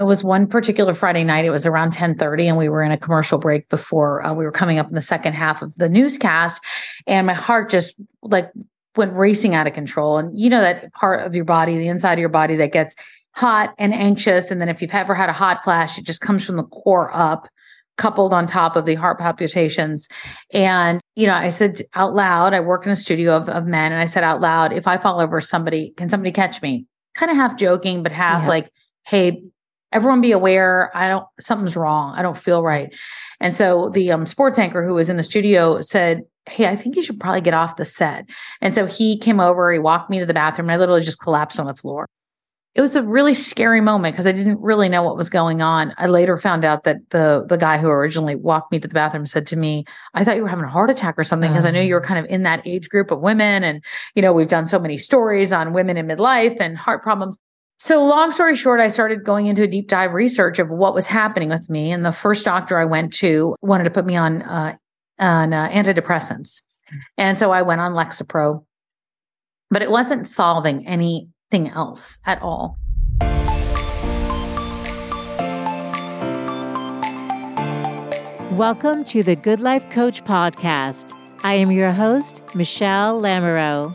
It was one particular Friday night. It was around 10:30 and we were in a commercial break before uh, we were coming up in the second half of the newscast and my heart just like went racing out of control and you know that part of your body, the inside of your body that gets hot and anxious and then if you've ever had a hot flash, it just comes from the core up coupled on top of the heart palpitations. And, you know, I said out loud, I work in a studio of, of men and I said out loud, if I fall over somebody, can somebody catch me? Kind of half joking, but half yeah. like, hey, everyone be aware i don't something's wrong. I don't feel right. And so the um, sports anchor who was in the studio said hey i think you should probably get off the set. And so he came over he walked me to the bathroom and i literally just collapsed on the floor. It was a really scary moment because i didn't really know what was going on. I later found out that the the guy who originally walked me to the bathroom said to me i thought you were having a heart attack or something because i knew you were kind of in that age group of women and you know we've done so many stories on women in midlife and heart problems so, long story short, I started going into a deep dive research of what was happening with me. And the first doctor I went to wanted to put me on uh, on uh, antidepressants, and so I went on Lexapro, but it wasn't solving anything else at all. Welcome to the Good Life Coach podcast. I am your host, Michele Lamoureux.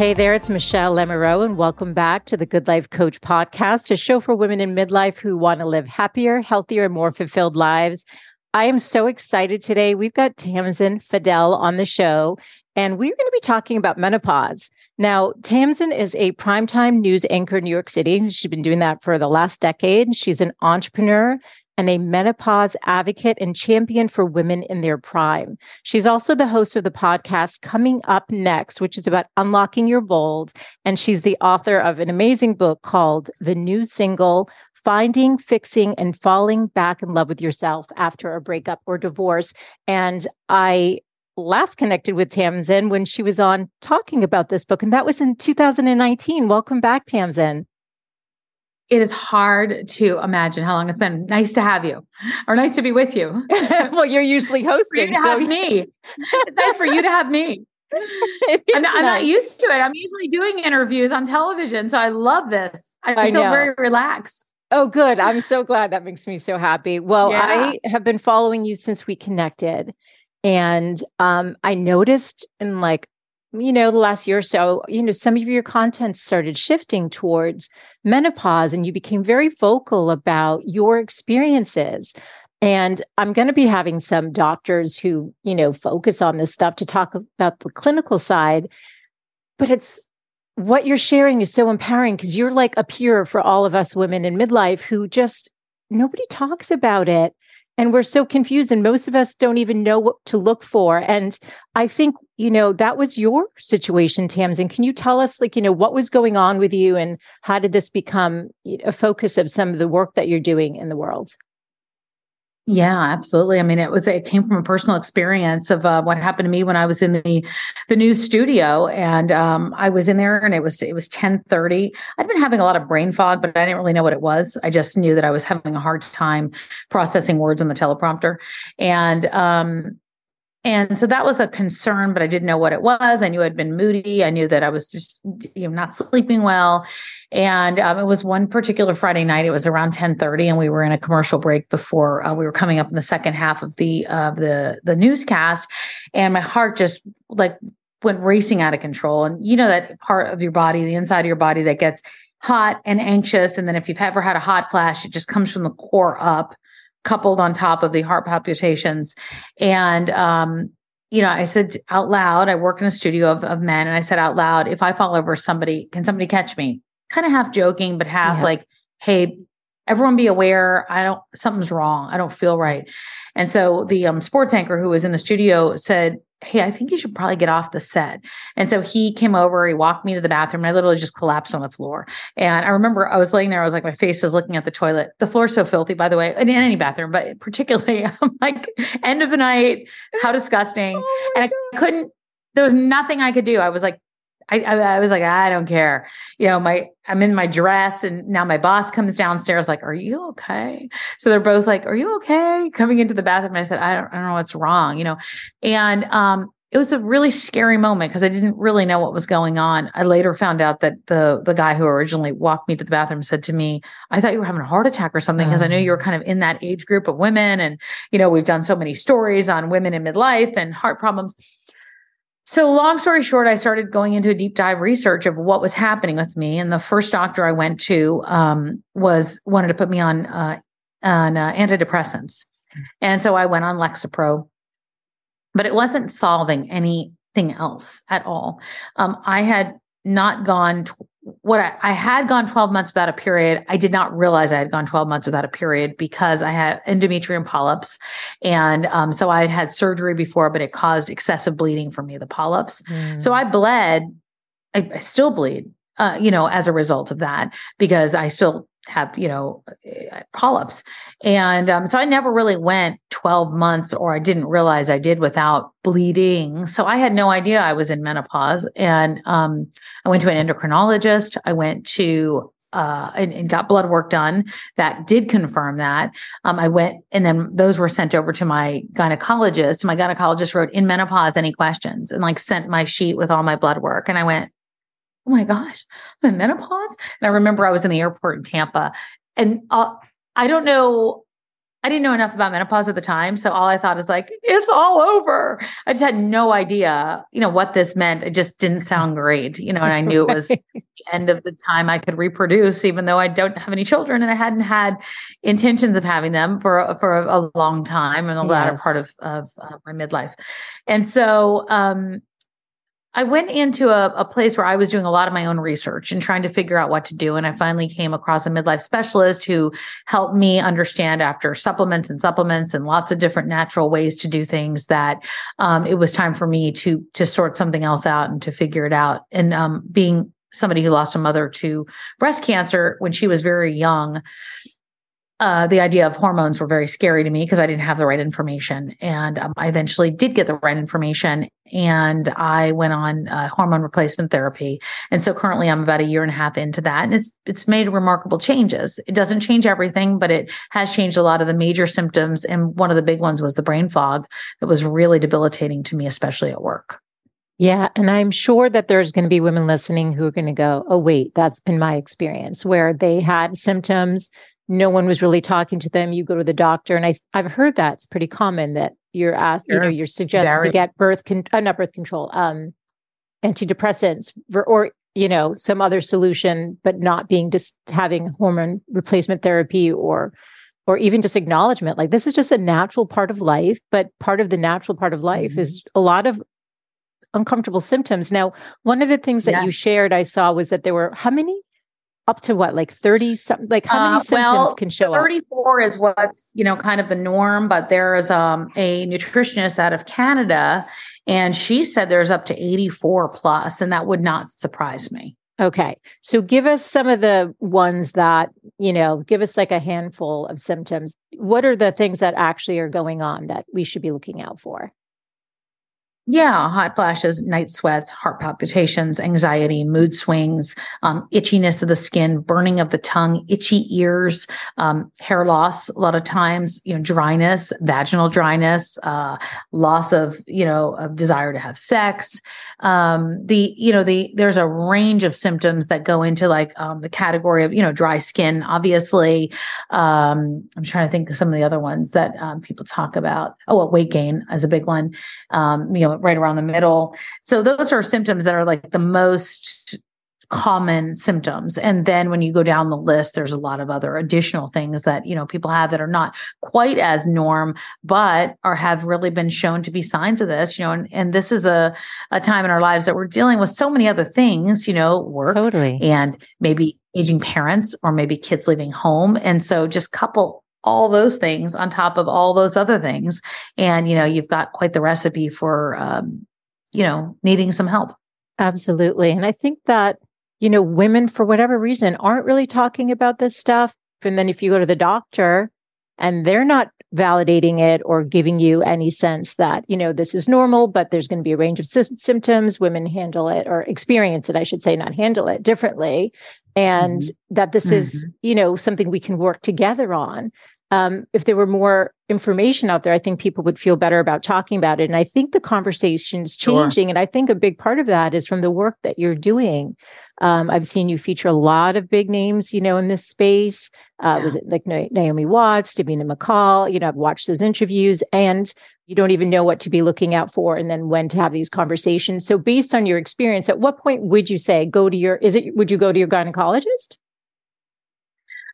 Hey there, it's Michele Lamoureux, and welcome back to the Good Life Coach podcast, a show for women in midlife who want to live happier, healthier, and more fulfilled lives. I am so excited today. We've got Tamsen Fadal on the show, and we're going to be talking about menopause. Now, Tamsen is a primetime news anchor in New York City. She's been doing that for the last decade. She's an entrepreneur and a menopause advocate and champion for women in their prime. She's also the host of the podcast Coming Up Next, which is about unlocking your bold. And she's the author of an amazing book called The New Single Finding, Fixing, and Falling Back in Love with Yourself After a Breakup or Divorce. And I last connected with Tamsen when she was on talking about this book, and that was in 2019. Welcome back, Tamsen it is hard to imagine how long it's been. Nice to have you, or nice to be with you. well, you're usually hosting. You to so have me. It's nice for you to have me. I'm, not, nice. I'm, not used to it. I'm usually doing interviews on television, so I love this. I, I feel know. very relaxed. Oh, good. I'm so glad. That makes me so happy. Well, yeah. I have been following you since we connected, and um, I noticed in like you know the last year or so, you know, some of your content started shifting towards menopause and you became very vocal about your experiences. And I'm going to be having some doctors who, you know, focus on this stuff to talk about the clinical side. But it's what you're sharing is so empowering because you're like a peer for all of us women in midlife who just nobody talks about it and we're so confused and most of us don't even know what to look for and i think you know that was your situation tamsen can you tell us like you know what was going on with you and how did this become a focus of some of the work that you're doing in the world yeah, absolutely. I mean, it was it came from a personal experience of uh, what happened to me when I was in the the new studio, and um, I was in there, and it was it was ten thirty. I'd been having a lot of brain fog, but I didn't really know what it was. I just knew that I was having a hard time processing words on the teleprompter, and um, and so that was a concern, but I didn't know what it was. I knew I'd been moody. I knew that I was just you know not sleeping well. And um, it was one particular Friday night. It was around ten thirty, and we were in a commercial break before uh, we were coming up in the second half of the of the the newscast. And my heart just like went racing out of control. And you know that part of your body, the inside of your body, that gets hot and anxious. And then if you've ever had a hot flash, it just comes from the core up coupled on top of the heart palpitations. And, um, you know, I said out loud, I work in a studio of, of men, and I said out loud, if I fall over somebody, can somebody catch me? Kind of half joking, but half yeah. like, hey, everyone be aware. I don't, something's wrong. I don't feel right. And so the um, sports anchor who was in the studio said, hey, I think you should probably get off the set. And so he came over, he walked me to the bathroom, and I literally just collapsed on the floor. And I remember I was laying there, I was like, my face is looking at the toilet. The floor's so filthy, by the way, in any bathroom, but particularly, I'm like, end of the night, how disgusting. Oh and I couldn't, there was nothing I could do. I was like, I, I, I, was like, I don't care. You know, my I'm in my dress, and now my boss comes downstairs, like, "Are you okay?" So they're both like, "Are you okay?" Coming into the bathroom, and I said, "I don't, I don't know what's wrong," you know, and um, it was a really scary moment because I didn't really know what was going on. I later found out that the the guy who originally walked me to the bathroom said to me, "I thought you were having a heart attack or something," because I knew you were oh. kind of in that age group of women, and you know, we've done so many stories on women in midlife and heart problems. So, long story short, I started going into a deep dive research of what was happening with me. And the first doctor I went to um, was wanted to put me on uh, on uh, antidepressants, and so I went on Lexapro, but it wasn't solving anything else at all. Um, I had not gone what I, I, had gone 12 months without a period. I did not realize I had gone 12 months without a period because I had endometrium polyps. And um, so I had had surgery before, but it caused excessive bleeding for me, the polyps. Mm. So I bled, I, I still bleed, uh, you know, as a result of that, because I still have you know uh, polyps and um, so i never really went 12 months or i didn't realize i did without bleeding so i had no idea i was in menopause and um, i went to an endocrinologist i went to uh, and, and, got blood work done that did confirm that. Um, I went and then those were sent over to my gynecologist. My gynecologist wrote in menopause any questions and like sent my sheet with all my blood work. And I went, oh my gosh, I'm in menopause. And I remember I was in the airport in Tampa and I'll, I don't know. I didn't know enough about menopause at the time. So all I thought is like, it's all over. I just had no idea, you know, what this meant. It just didn't sound great, you know, and I knew it was the end of the time I could reproduce, even though I don't have any children and I hadn't had intentions of having them for, for a, a long time in the yes. latter part of, of uh, my midlife. And so, um, I went into a, a, place where I was doing a lot of my own research and trying to figure out what to do. And I finally came across a midlife specialist who helped me understand after supplements and supplements and lots of different natural ways to do things that um, it was time for me to to sort something else out and to figure it out. And um, being somebody who lost a mother to breast cancer when she was very young, uh, the idea of hormones were very scary to me because I didn't have the right information. And um, I eventually did get the right information and I went on uh, hormone replacement therapy. And so currently I'm about a year and a half into that and it's, it's made remarkable changes. It doesn't change everything, but it has changed a lot of the major symptoms. And one of the big ones was the brain fog that was really debilitating to me, especially at work. Yeah. And I'm sure that there's going to be women listening who are going to go, oh, wait, that's been my experience where they had symptoms no one was really talking to them. You go to the doctor, and I I've heard that's pretty common that you're asked, sure. you know, you're suggested Very. to get birth con- uh, not birth control, um, antidepressants for, or you know some other solution, but not being just having hormone replacement therapy or or even just acknowledgement. Like this is just a natural part of life, but part of the natural part of life mm-hmm. is a lot of uncomfortable symptoms. Now, one of the things that yes. you shared I saw was that there were how many up to what like 30 something like how many uh, symptoms well, can show 34 up? is what's you know kind of the norm but there's um a nutritionist out of canada and she said there's up to 84 plus and that would not surprise me. Okay. So give us some of the ones that you know give us like a handful of symptoms. What are the things that actually are going on that we should be looking out for yeah, hot flashes, night sweats, heart palpitations, anxiety, mood swings, um, itchiness of the skin, burning of the tongue, itchy ears, um, hair loss. A lot of times, you know, dryness, vaginal dryness, uh, loss of you know of desire to have sex. Um, the you know the there's a range of symptoms that go into like um, the category of you know dry skin. Obviously, um, I'm trying to think of some of the other ones that um, people talk about. Oh, well, weight gain is a big one. you know right around the middle. So those are symptoms that are like the most common symptoms. And then when you go down the list there's a lot of other additional things that you know people have that are not quite as norm but are have really been shown to be signs of this you know and, and this is a, a time in our lives that we're dealing with so many other things you know work totally. and maybe aging parents or maybe kids leaving home. And so just couple all those things on top of all those other things. And, you know, you've got quite the recipe for, um, you know, needing some help. Absolutely. And I think that, you know, women, for whatever reason, aren't really talking about this stuff. And then if you go to the doctor and they're not validating it or giving you any sense that, you know, this is normal, but there's going to be a range of sy- symptoms, women handle it or experience it, I should say, not handle it differently. And mm-hmm. that this mm-hmm. is, you know, something we can work together on um, if there were more information out there, I think people would feel better about talking about it. And I think the conversation is changing. Sure. And I think a big part of that is from the work that you're doing. Um, I've seen you feature a lot of big names, you know, in this space. Uh, yeah. Was it like Naomi Watts, Davina McCall? You know, I've watched those interviews and you don't even know what to be looking out for and then when to have these conversations. So based on your experience, at what point would you say go to your, is it, would you go to your gynecologist?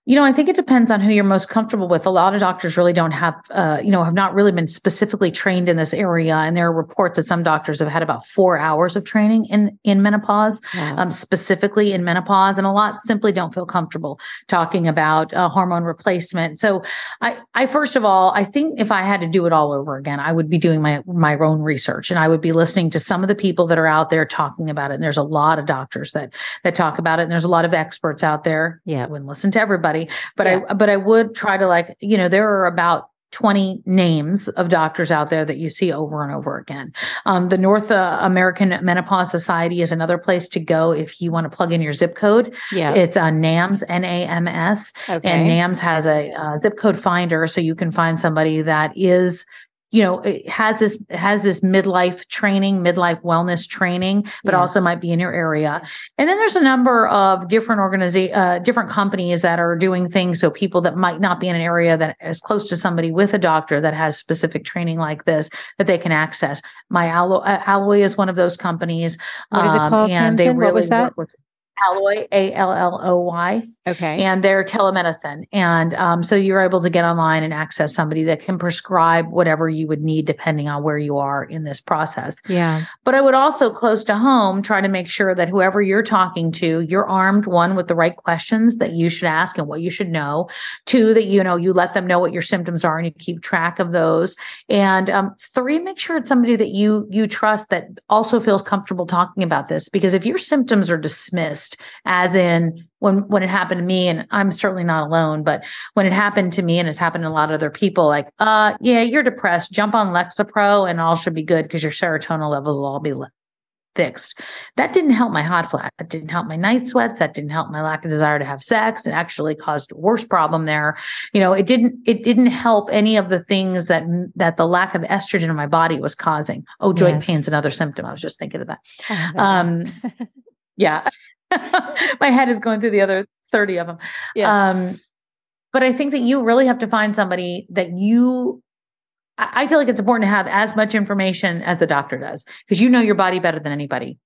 You know, I think it depends on who you're most comfortable with. A lot of doctors really don't have, uh, you know, have not really been specifically trained in this area. And there are reports that some doctors have had about four hours of training in in menopause, wow. um, specifically in menopause, and a lot simply don't feel comfortable talking about uh, hormone replacement. So, I, I first of all, I think if I had to do it all over again, I would be doing my my own research, and I would be listening to some of the people that are out there talking about it. And there's a lot of doctors that that talk about it, and there's a lot of experts out there. Yeah, I wouldn't listen to everybody but yeah. I but I would try to like, you know, there are about 20 names of doctors out there that you see over and over again. Um, the North uh, American Menopause Society is another place to go if you want to plug in your zip code. Yeah. It's uh, NAMS, N A M S. Okay. And NAMS has a, a zip code finder so you can find somebody that is you know it has this has this midlife training midlife wellness training but yes. also might be in your area and then there's a number of different organiza- uh, different companies that are doing things so people that might not be in an area that is close to somebody with a doctor that has specific training like this that they can access my alloy, uh, alloy is one of those companies what is it um, called um, and Tamsen? they really what was that with, Alloy, A L L O Y. Okay. And they're telemedicine. And um, so you're able to get online and access somebody that can prescribe whatever you would need depending on where you are in this process. Yeah. But I would also close to home try to make sure that whoever you're talking to, you're armed one with the right questions that you should ask and what you should know. Two, that you know, you let them know what your symptoms are and you keep track of those. And um, three, make sure it's somebody that you you trust that also feels comfortable talking about this. Because if your symptoms are dismissed, as in when when it happened to me and i'm certainly not alone but when it happened to me and it's happened to a lot of other people like uh yeah you're depressed jump on lexapro and all should be good because your serotonin levels will all be le- fixed. That didn't help my hot flash that didn't help my night sweats that didn't help my lack of desire to have sex it actually caused a worse problem there. You know it didn't it didn't help any of the things that that the lack of estrogen in my body was causing. Oh joint yes. pain's another symptom i was just thinking of that. Um yeah my head is going through the other 30 of them. Yeah. Um, but I think that you really have to find somebody that you I feel like it's important to have as much information as the doctor does because you know your body better than anybody.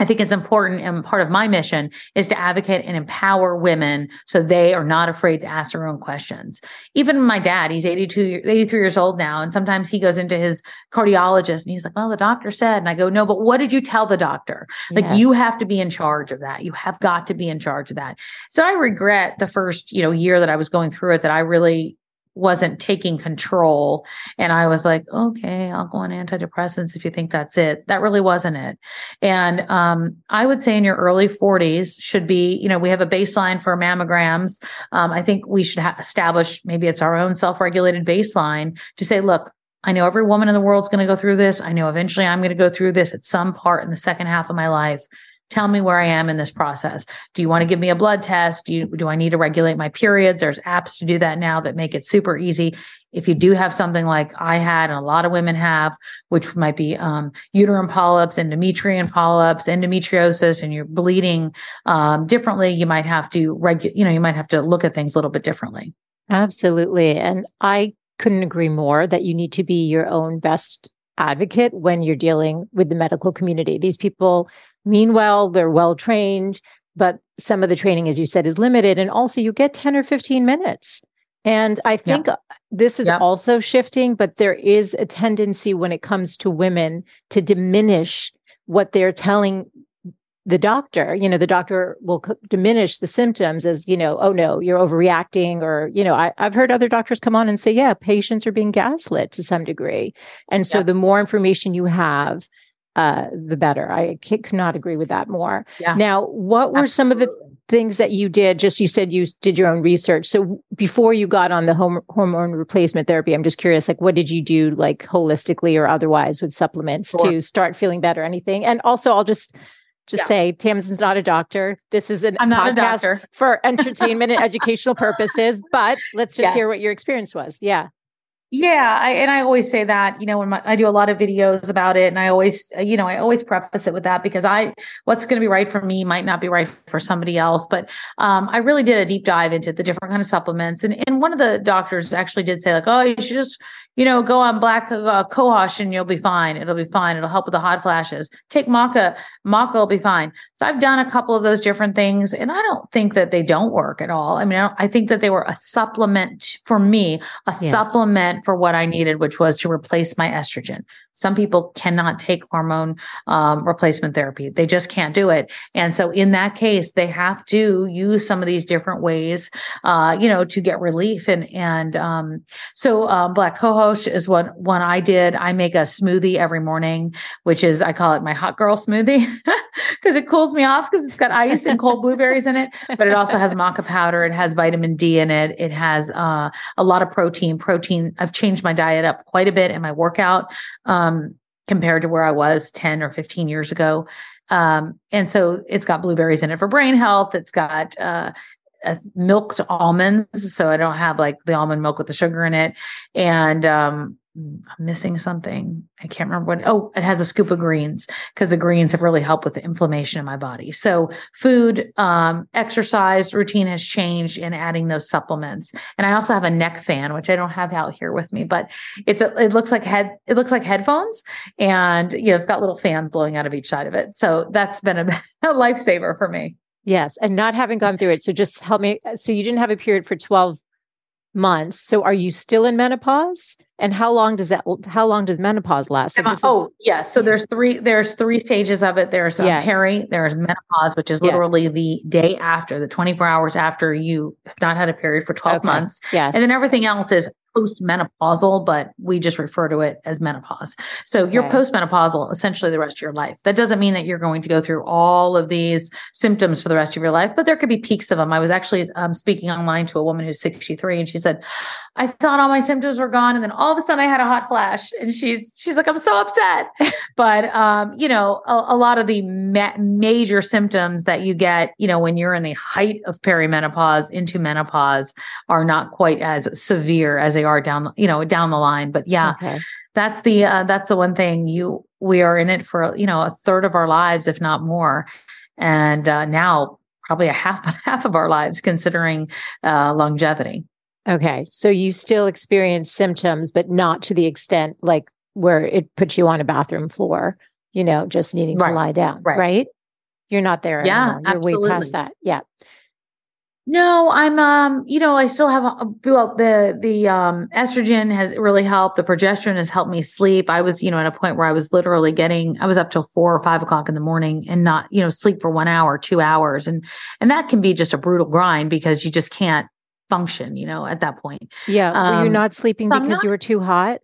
I think it's important and part of my mission is to advocate and empower women so they are not afraid to ask their own questions. Even my dad, he's 82, 83 years old now. And sometimes he goes into his cardiologist and he's like, well, the doctor said, and I go, no, but what did you tell the doctor? Yes. Like you have to be in charge of that. You have got to be in charge of that. So I regret the first, you know, year that I was going through it that I really wasn't taking control. And I was like, okay, I'll go on antidepressants if you think that's it. That really wasn't it. And um, I would say in your early 40s should be, you know, we have a baseline for mammograms. Um, I think we should ha- establish maybe it's our own self regulated baseline to say, look, I know every woman in the world is going to go through this. I know eventually I'm going to go through this at some part in the second half of my life tell me where I am in this process. Do you want to give me a blood test? Do you, do I need to regulate my periods? There's apps to do that now that make it super easy. If you do have something like I had and a lot of women have, which might be um, uterine polyps, endometrium polyps, endometriosis, and you're bleeding um, differently, you might have to regu- you know, you might have to look at things a little bit differently. Absolutely. And I couldn't agree more that you need to be your own best advocate when you're dealing with the medical community. These people Meanwhile, they're well trained, but some of the training, as you said, is limited. And also, you get 10 or 15 minutes. And I think yeah. this is yeah. also shifting, but there is a tendency when it comes to women to diminish what they're telling the doctor you know the doctor will diminish the symptoms as you know oh no you're overreacting or you know I, have heard other doctors come on and say yeah patients are being gaslit to some degree and so yeah. the more information you have uh, the better I could not agree with that more yeah. now what were Absolutely. some of the things that you did just you said you did your own research so before you got on the home, hormone replacement therapy i'm just curious like what did you do like holistically or otherwise with supplements sure. to start feeling better anything and also i'll just just yeah. say Tamsen's not a doctor. This is an I'm not a doctor. for entertainment and educational purposes, but let's just yes. hear what your experience was. Yeah. Yeah, I, and I always say that you know when my, I do a lot of videos about it, and I always you know I always preface it with that because I what's going to be right for me might not be right for somebody else. But um, I really did a deep dive into the different kind of supplements, and and one of the doctors actually did say like, oh, you should just you know go on black uh, cohosh and you'll be fine. It'll be fine. It'll help with the hot flashes. Take maca, maca will be fine. So I've done a couple of those different things, and I don't think that they don't work at all. I mean, I, I think that they were a supplement for me, a yes. supplement for what I needed, which was to replace my estrogen. Some people cannot take hormone um, replacement therapy. They just can't do it. And so in that case, they have to use some of these different ways, uh, you know, to get relief. And, and, um, so, um, black cohosh is what one I did. I make a smoothie every morning, which is, I call it my hot girl smoothie because it cools me off because it's got ice and cold blueberries in it, but it also has maca powder. It has vitamin D in it. It has, uh, a lot of protein, protein. I've changed my diet up quite a bit and my workout. Um, um, compared to where I was 10 or 15 years ago. Um, and so it's got blueberries in it for brain health. It's got uh, uh, milked almonds. So I don't have like the almond milk with the sugar in it. And um, I'm missing something. I can't remember what. Oh, it has a scoop of greens because the greens have really helped with the inflammation in my body. So, food, um, exercise routine has changed in adding those supplements. And I also have a neck fan, which I don't have out here with me, but it's a, it looks like head it looks like headphones, and you know it's got little fans blowing out of each side of it. So that's been a, a lifesaver for me. Yes, and not having gone through it. So just help me. So you didn't have a period for twelve months. So are you still in menopause? And how long does that how long does menopause last? Oh, is, yes. So there's three there's three stages of it. There's um, yes. peri, there's menopause, which is literally yeah. the day after, the 24 hours after you have not had a period for 12 okay. months. Yes. And then everything else is postmenopausal, but we just refer to it as menopause. So you're postmenopausal essentially the rest of your life. That doesn't mean that you're going to go through all of these symptoms for the rest of your life, but there could be peaks of them. I was actually um, speaking online to a woman who's 63 and she said, I thought all my symptoms were gone. And then all of a sudden I had a hot flash and she's, she's like, I'm so upset. but, um, you know, a, a lot of the ma- major symptoms that you get, you know, when you're in the height of perimenopause into menopause are not quite as severe as they are down, you know, down the line. But yeah, okay. that's the uh, that's the one thing you we are in it for you know a third of our lives, if not more, and uh, now probably a half half of our lives considering uh, longevity. Okay, so you still experience symptoms, but not to the extent like where it puts you on a bathroom floor. You know, just needing right. to lie down, right. right? You're not there yeah, anymore. You're absolutely. way past that. Yeah. No, I'm um, you know, I still have a, well the the um estrogen has really helped. The progesterone has helped me sleep. I was, you know, at a point where I was literally getting I was up till four or five o'clock in the morning and not, you know, sleep for one hour, two hours. And and that can be just a brutal grind because you just can't function, you know, at that point. Yeah. Um, were you not sleeping because not, you were too hot?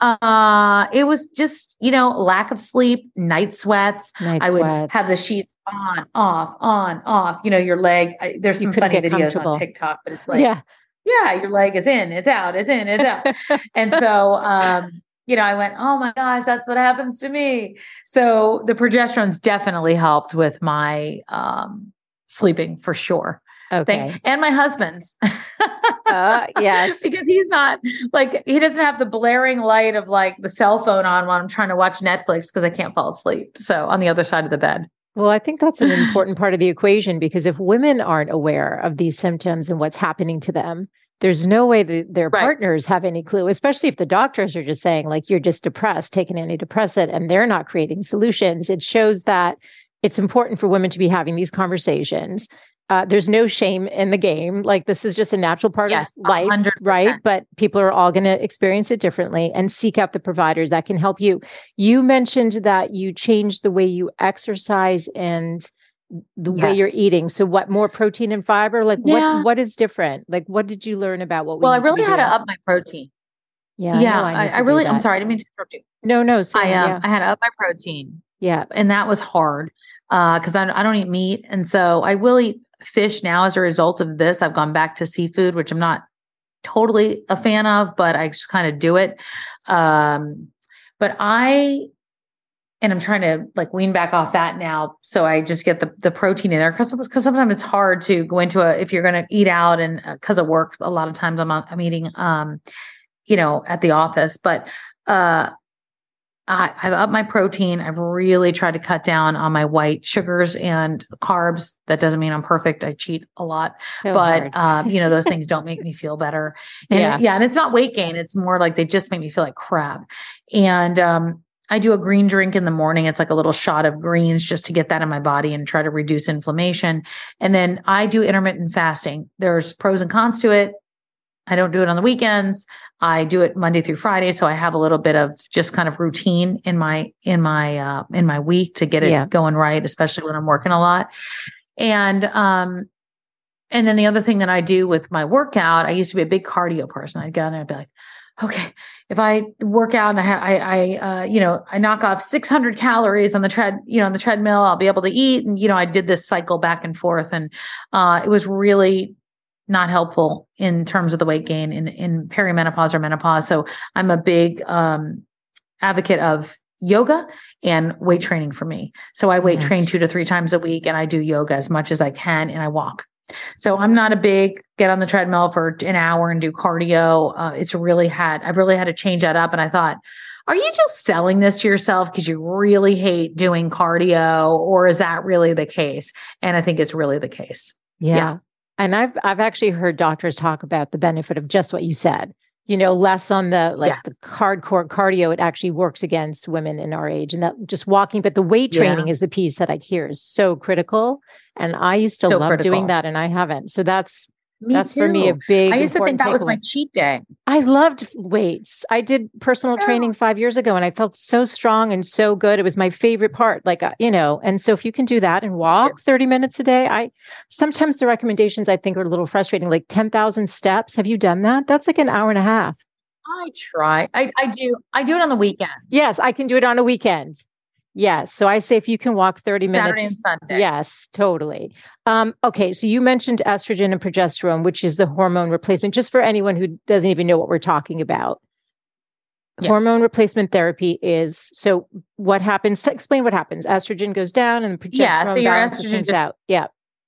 Uh, it was just, you know, lack of sleep, night sweats. Night I would sweats. have the sheets on, off, on, off. You know, your leg. I, there's some funny videos on TikTok, but it's like, yeah, yeah, your leg is in, it's out, it's in, it's out. and so, um, you know, I went, oh my gosh, that's what happens to me. So the progesterone's definitely helped with my um, sleeping for sure. Okay. Thing. And my husband's. uh, yes. because he's not like, he doesn't have the blaring light of like the cell phone on while I'm trying to watch Netflix because I can't fall asleep. So on the other side of the bed. Well, I think that's an important part of the equation because if women aren't aware of these symptoms and what's happening to them, there's no way that their right. partners have any clue, especially if the doctors are just saying, like, you're just depressed, take an antidepressant, and they're not creating solutions. It shows that it's important for women to be having these conversations uh, there's no shame in the game. Like this is just a natural part yes, of life, 100%. right? But people are all going to experience it differently and seek out the providers that can help you. You mentioned that you changed the way you exercise and the yes. way you're eating. So what more protein and fiber? Like yeah. what what is different? Like what did you learn about what we Well, I really had doing? to up my protein. Yeah. Yeah. I, I, I really I'm sorry, I didn't mean to interrupt you. No, no. Same, I um, yeah. I had to up my protein. Yeah. And that was hard. Uh, because I, I don't eat meat. And so I will eat fish now as a result of this. I've gone back to seafood, which I'm not totally a fan of, but I just kind of do it. Um, but I and I'm trying to like wean back off that now. So I just get the, the protein in there because because sometimes it's hard to go into a if you're going to eat out and because uh, of work a lot of times I'm I'm eating um you know at the office, but uh I, have upped my protein. I've really tried to cut down on my white sugars and carbs. That doesn't mean I'm perfect. I cheat a lot, so but um, you know those things don't make me feel better. And yeah, yeah, and it's not weight gain. It's more like they just make me feel like crap. And um, I do a green drink in the morning. It's like a little shot of greens just to get that in my body and try to reduce inflammation. And then I do intermittent fasting. There's pros and cons to it. I don't do it on the weekends. I do it Monday through Friday, so I have a little bit of just kind of routine in my in my uh, in my week to get it yeah. going right, especially when I'm working a lot. And um, and then the other thing that I do with my workout, I used to be a big cardio person. I'd get on there and be like, okay, if I work out and I, ha- I, I uh, you know, I knock off 600 calories on the tread, you know, on the treadmill, I'll be able to eat. And you know, I did this cycle back and forth, and uh, it was really not helpful in terms of the weight gain in, in perimenopause or menopause. So I'm a big um, advocate of yoga and weight training for me. So I weight yes. train two to three times a week and I do yoga as much as I can and I walk. So I'm not a big get on the treadmill for an hour and do cardio. Uh, it's really had, I've really had to change that up. And I thought, are you just selling this to yourself because you really hate doing cardio or is that really the case? And I think it's really the case. Yeah. yeah. And I've I've actually heard doctors talk about the benefit of just what you said. You know, less on the like yes. the hardcore cardio. It actually works against women in our age, and that just walking. But the weight training yeah. is the piece that I hear is so critical. And I used to so love critical. doing that, and I haven't. So that's me That's too. for me a big. I used to think that was my cheat day. I loved weights. I did personal yeah. training five years ago, and I felt so strong and so good. It was my favorite part. Like uh, you know, and so if you can do that and walk thirty minutes a day, I sometimes the recommendations I think are a little frustrating. Like ten thousand steps. Have you done that? That's like an hour and a half. I try. I, I do. I do it on the weekend. Yes, I can do it on a weekend. Yes. So I say if you can walk 30 minutes. Saturday and Sunday. Yes, totally. Um, okay. So you mentioned estrogen and progesterone, which is the hormone replacement, just for anyone who doesn't even know what we're talking about. Yeah. Hormone replacement therapy is so what happens? Explain what happens. Estrogen goes down and progesterone yeah, so your estrogen just, out. Yeah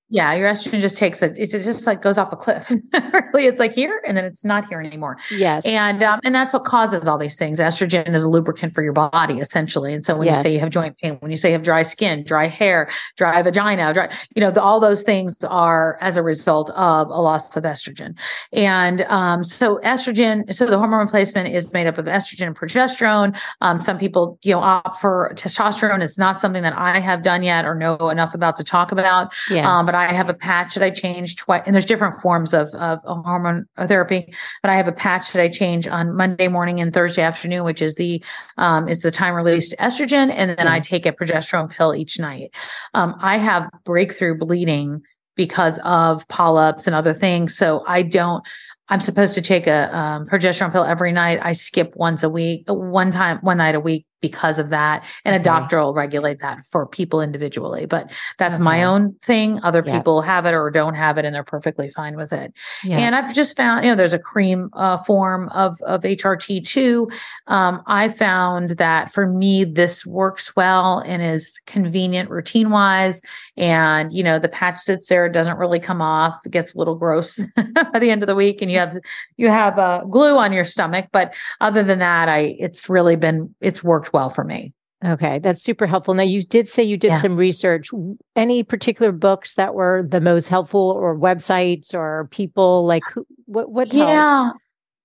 yeah, your estrogen just takes it. It just like goes off a cliff. really, it's like here and then it's not here anymore. Yes, and um, and that's what causes all these things. Estrogen is a lubricant for your body, essentially. And so when yes. you say you have joint pain, when you say you have dry skin, dry hair, dry vagina, dry, you know, the, all those things are as a result of a loss of estrogen. And um, so estrogen, so the hormone replacement is made up of estrogen and progesterone. Um, some people, you know, opt for testosterone. It's not something that I have done yet or know enough about to talk about. Yes. Um, but I have a patch that I change twice, and there's different forms of, of hormone therapy. But I have a patch that I change on Monday morning and Thursday afternoon, which is the um, is the time released estrogen, and then yes. I take a progesterone pill each night. Um, I have breakthrough bleeding because of polyps and other things, so I don't. I'm supposed to take a um, progesterone pill every night. I skip once a week, one time, one night a week because of that. And okay. a doctor will regulate that for people individually. But that's okay. my own thing. Other yeah. people have it or don't have it and they're perfectly fine with it. Yeah. And I've just found, you know, there's a cream uh, form of, of HRT too. Um, I found that for me, this works well and is convenient routine wise. And, you know, the patch sits there, doesn't really come off. It gets a little gross by the end of the week and you have, you have uh, glue on your stomach. But other than that, I, it's really been, it's worked well for me. Okay, that's super helpful. Now, you did say you did yeah. some research. Any particular books that were the most helpful, or websites, or people like who? What? What? Yeah,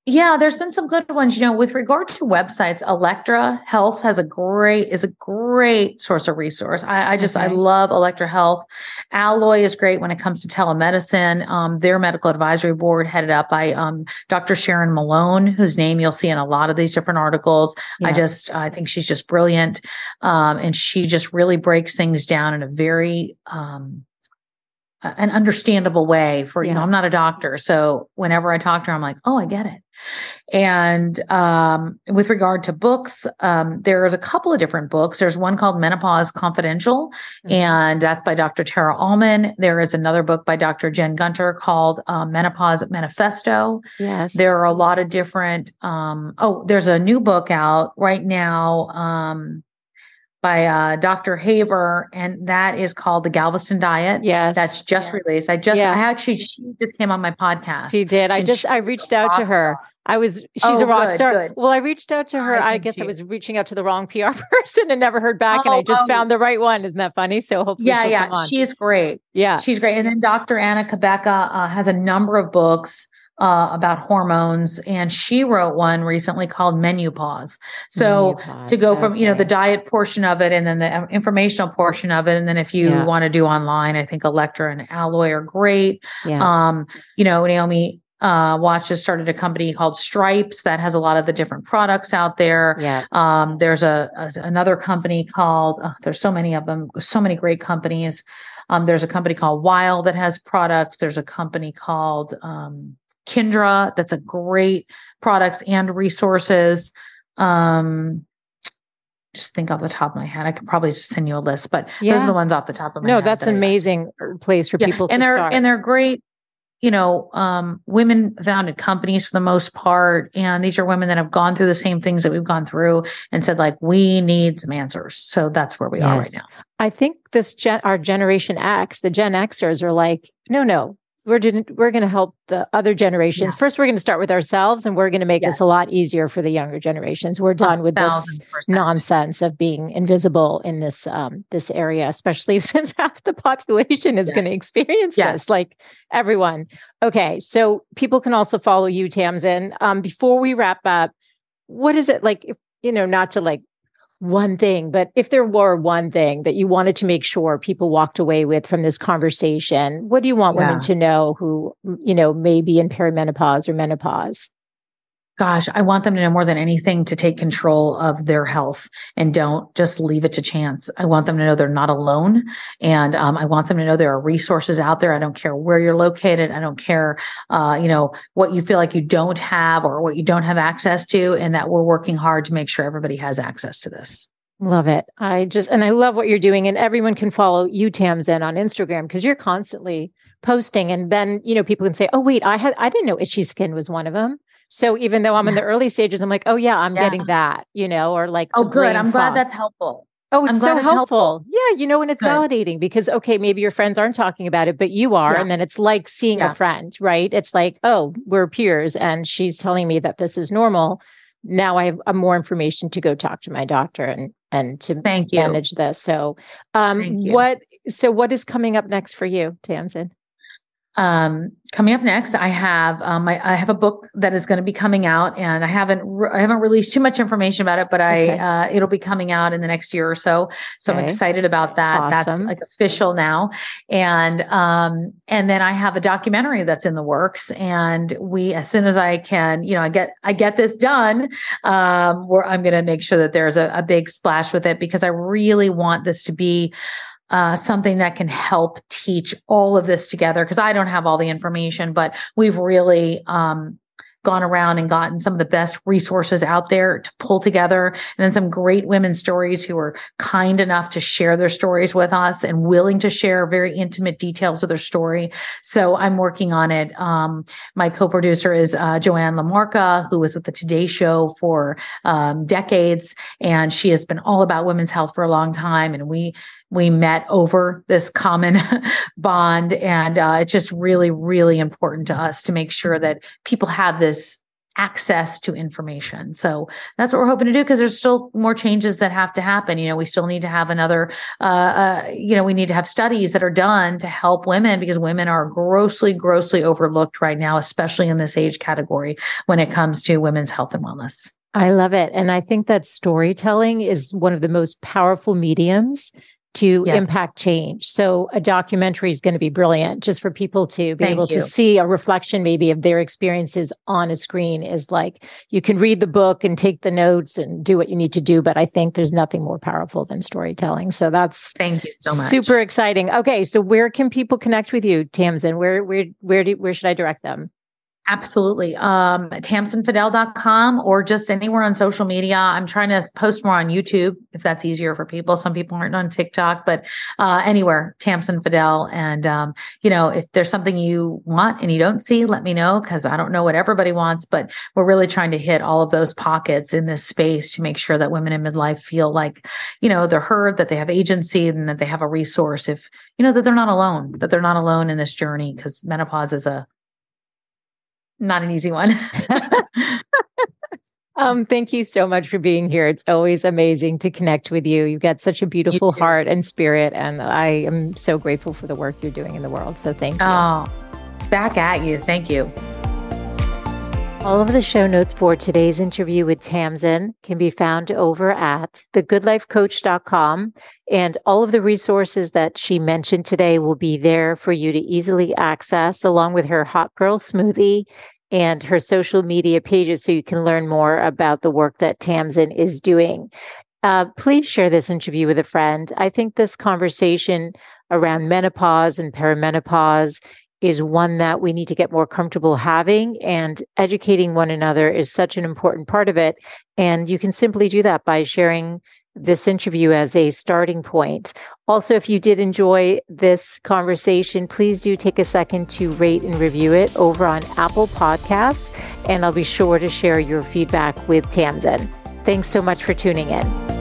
Yeah, there's been some good ones. You know, with regard to websites, Elektra Health has a great is a great source of resource. I, I just okay. I love Elektra Health. Alloy is great when it comes to telemedicine. Um, their medical advisory board headed up by um, Dr. Sharon Malone, whose name you'll see in a lot of these different articles. Yeah. I just I think she's just brilliant, um, and she just really breaks things down in a very um, an understandable way for yeah. you know i'm not a doctor so whenever i talk to her i'm like oh i get it and um, with regard to books um, there's a couple of different books there's one called menopause confidential mm-hmm. and that's by dr tara Allmen there is another book by dr jen gunter called uh, menopause manifesto yes there are a lot of different um, oh there's a new book out right now um, by uh, Dr. Haver, and that is called the Galveston Diet. Yes, that's just yeah. released. I just, yeah. I actually, she just came on my podcast. She did. I just, I reached out to her. I was, she's oh, a rock good, star. Good. Well, I reached out to her. I, I guess I was reaching out to the wrong PR person and never heard back. Oh, and I just oh. found the right one. Isn't that funny? So hopefully, yeah, yeah, she's great. Yeah, she's great. And then Dr. Anna Cabeca uh, has a number of books uh, about hormones, and she wrote one recently called Menu Pause. So Menopause. to go from okay. you know the diet portion of it, and then the informational portion of it, and then if you yeah. want to do online, I think Elektra and Alloy are great. Yeah. Um, you know, Naomi uh, Watts just started a company called Stripes that has a lot of the different products out there. Yeah. Um, there's a, a, another company called. Oh, there's so many of them. So many great companies. Um, there's a company called Wild that has products. There's a company called um, Kindra. That's a great products and resources. Um, just think off the top of my head. I could probably just send you a list, but yeah. those are the ones off the top of my no, head. No, that's an amazing place for yeah. people and they're, start. And they're great, you know, um, women founded companies for the most part. And these are women that have gone through the same things that we've gone through and said, like, we need some answers. So that's where we yes. are right now. I think this gen- our generation X, the Gen Xers are like, no, no, we're doing, we're going to help the other generations. Yeah. First, we're going to start with ourselves, and we're going to make yes. this a lot easier for the younger generations. We're done with this nonsense of being invisible in this um, this area, especially since half the population is yes. going to experience yes. this. Like everyone. Okay, so people can also follow you, Tamsen. Um, before we wrap up, what is it like? If, you know, not to like one thing, but if there were one thing that you wanted to make sure people walked away with from this conversation, what do you want yeah. women to know who, you know, may be in perimenopause or menopause? Gosh, I want them to know more than anything to take control of their health and don't just leave it to chance. I want them to know they're not alone. And um, I want them to know there are resources out there. I don't care where you're located. I don't care, uh, you know, what you feel like you don't have or what you don't have access to, and that we're working hard to make sure everybody has access to this. Love it. I just, and I love what you're doing. And everyone can follow you, Tamsen, on Instagram because you're constantly posting. And then, you know, people can say, oh, wait, I had, I didn't know itchy skin was one of them. So even though I'm in the early stages, I'm like, oh yeah, I'm yeah. getting that, you know, or like, oh, good. I'm glad that's helpful. Oh, it's I'm so helpful. helpful. Yeah, you know, and it's good. validating because okay, maybe your friends aren't talking about it, but you are, yeah. and then it's like seeing yeah. a friend, right? It's like, oh, we're peers, and she's telling me that this is normal. Now I have uh, more information to go talk to my doctor and and to, Thank to manage this. So, um, what so what is coming up next for you, Tamsen? Um, coming up next, I have um, I, I, have a book that is going to be coming out, and I haven't re- I haven't released too much information about it, but I uh, it'll be coming out in the next year or so. So okay. I'm excited about that. Awesome. That's like official now, and um, and then I have a documentary that's in the works, and we as soon as I can, you know, I get I get this done, um, where I'm going to make sure that there's a, a big splash with it because I really want this to be uh, something that can help teach all of this together because I don't have all the information, but we've really um, gone around and gotten some of the best resources out there to pull together and then some great women stories who are kind enough to share their stories with us and willing to share very intimate details of their story. So i'm working on it. Um, my co-producer is uh, joanne lamarca who was with the today show for um, decades and she has been all about women's health for a long time and we we met over this common bond and uh, it's just really really important to us to make sure that people have this access to information. So that's what we're hoping to do because there's still more changes that have to happen. You know, we still need to have another, uh, uh, you know, we need to have studies that are done to help women because women are grossly, grossly overlooked right now, especially in this age category when it comes to women's health and wellness. I love it. And I think that storytelling is one of the most powerful mediums to yes. impact change. So a documentary is going to be brilliant just for people to be Thank able you. to see a reflection maybe of their experiences on a screen is like you can read the book and take the notes and do what you need to do. But I think there's nothing more powerful than storytelling. So that's Thank you so much. Super exciting. Okay. So where can people connect with you, Tamsen? Where, where, where do, where should I direct them? Absolutely. Um, tamsenfadal.com or just anywhere on social media. I'm trying to post more on YouTube if that's easier for people. Some people aren't on TikTok, but uh, anywhere, Tamsen Fadal. And, um, you know, if there's something you want and you don't see, let me know because I don't know what everybody wants, but we're really trying to hit all of those pockets in this space to make sure that women in midlife feel like, you know, they're heard, that they have agency and that they have a resource if, you know, that they're not alone, that they're not alone in this journey because menopause is a not an easy one. um, thank you so much for being here. It's always amazing to connect with you. You've got such a beautiful heart and spirit, and I am so grateful for the work you're doing in the world. So thank you. Oh, back at you. Thank you. All of the show notes for today's interview with Tamsen can be found over at thegoodlifecoach.com. And all of the resources that she mentioned today will be there for you to easily access, along with her Hot Girl Smoothie and her social media pages so you can learn more about the work that Tamsen is doing. Uh, please share this interview with a friend. I think this conversation around menopause and perimenopause is one that we need to get more comfortable having and educating one another is such an important part of it. And you can simply do that by sharing this interview as a starting point. Also, if you did enjoy this conversation, please do take a second to rate and review it over on Apple Podcasts. And I'll be sure to share your feedback with Tamsen. Thanks so much for tuning in.